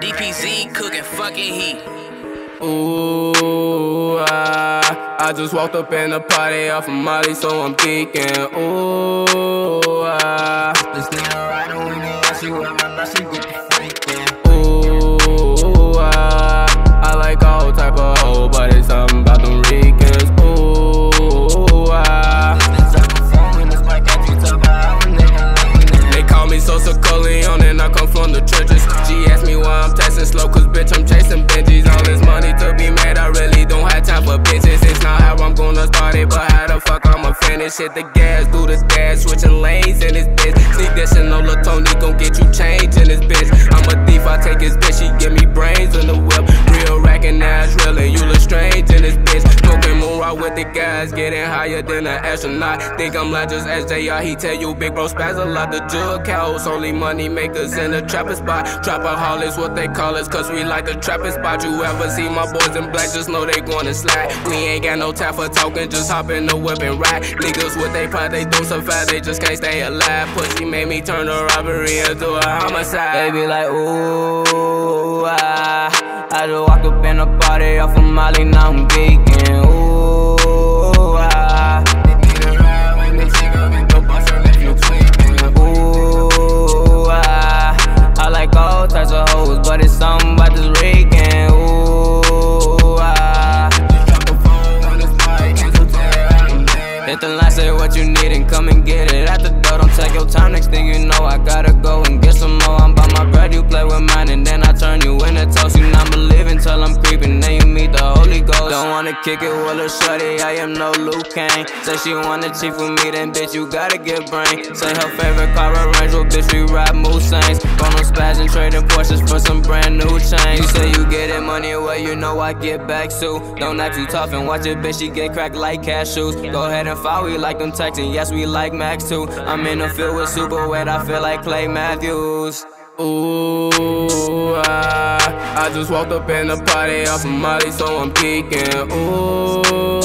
DPZ cooking fucking heat. Ooh, I, I just walked up in the party off of Molly, so I'm geeking. Ooh, I, this nigga riding with me, I see what my she get the I'ma finish. Hit the gas, do the dash, switching lanes in this bitch. Sneak this and Lola Tony gon' get you change in this bitch. I'm a thief, I take his bitch, she give me brains in the whip. Real rackin' ass, guys, getting higher than an astronaut. Think I'm like just SJR, he tell you big bro spaz a lot. The jug cows, only money makers in the trapping spot. Trapaholics, what they call us, cause we like the trapping spot. You ever see my boys in black, just know they gonna slide. We ain't got no time for talking, just hop in the whip and ride. Niggas with they pride, they do so fast, they just can't stay alive. Pussy made me turn a robbery into a homicide. They be like, ooh, I, I just walk up in the party off of Molly, now I'm geeking. Ooh, The line, say what you need and come and get it at the door. Don't take your time, next thing you know, I gotta go and get some more. I'm by my bread, you play with mine, and then I turn you into toast. You not believing till I'm creeping, then you meet the Holy Ghost. Don't wanna kick it with a shorty, I am no Luke Kane. Say she wanna cheat with me, then bitch, you gotta get brain. Say her favorite car, a Range Rover, bitch, we ride Mustangs. Spazzing, trading Porsches for some brand new chains. You say you getting money, well, you know I get back too. Don't act too tough and watch it, bitch, she get cracked like cashews. Go ahead and follow, we like them texting, yes, we like Max too. I'm in the field with super wet, I feel like Clay Matthews. Ooh, I, I just walked up in the party off of Molly, so I'm geeking. Ooh,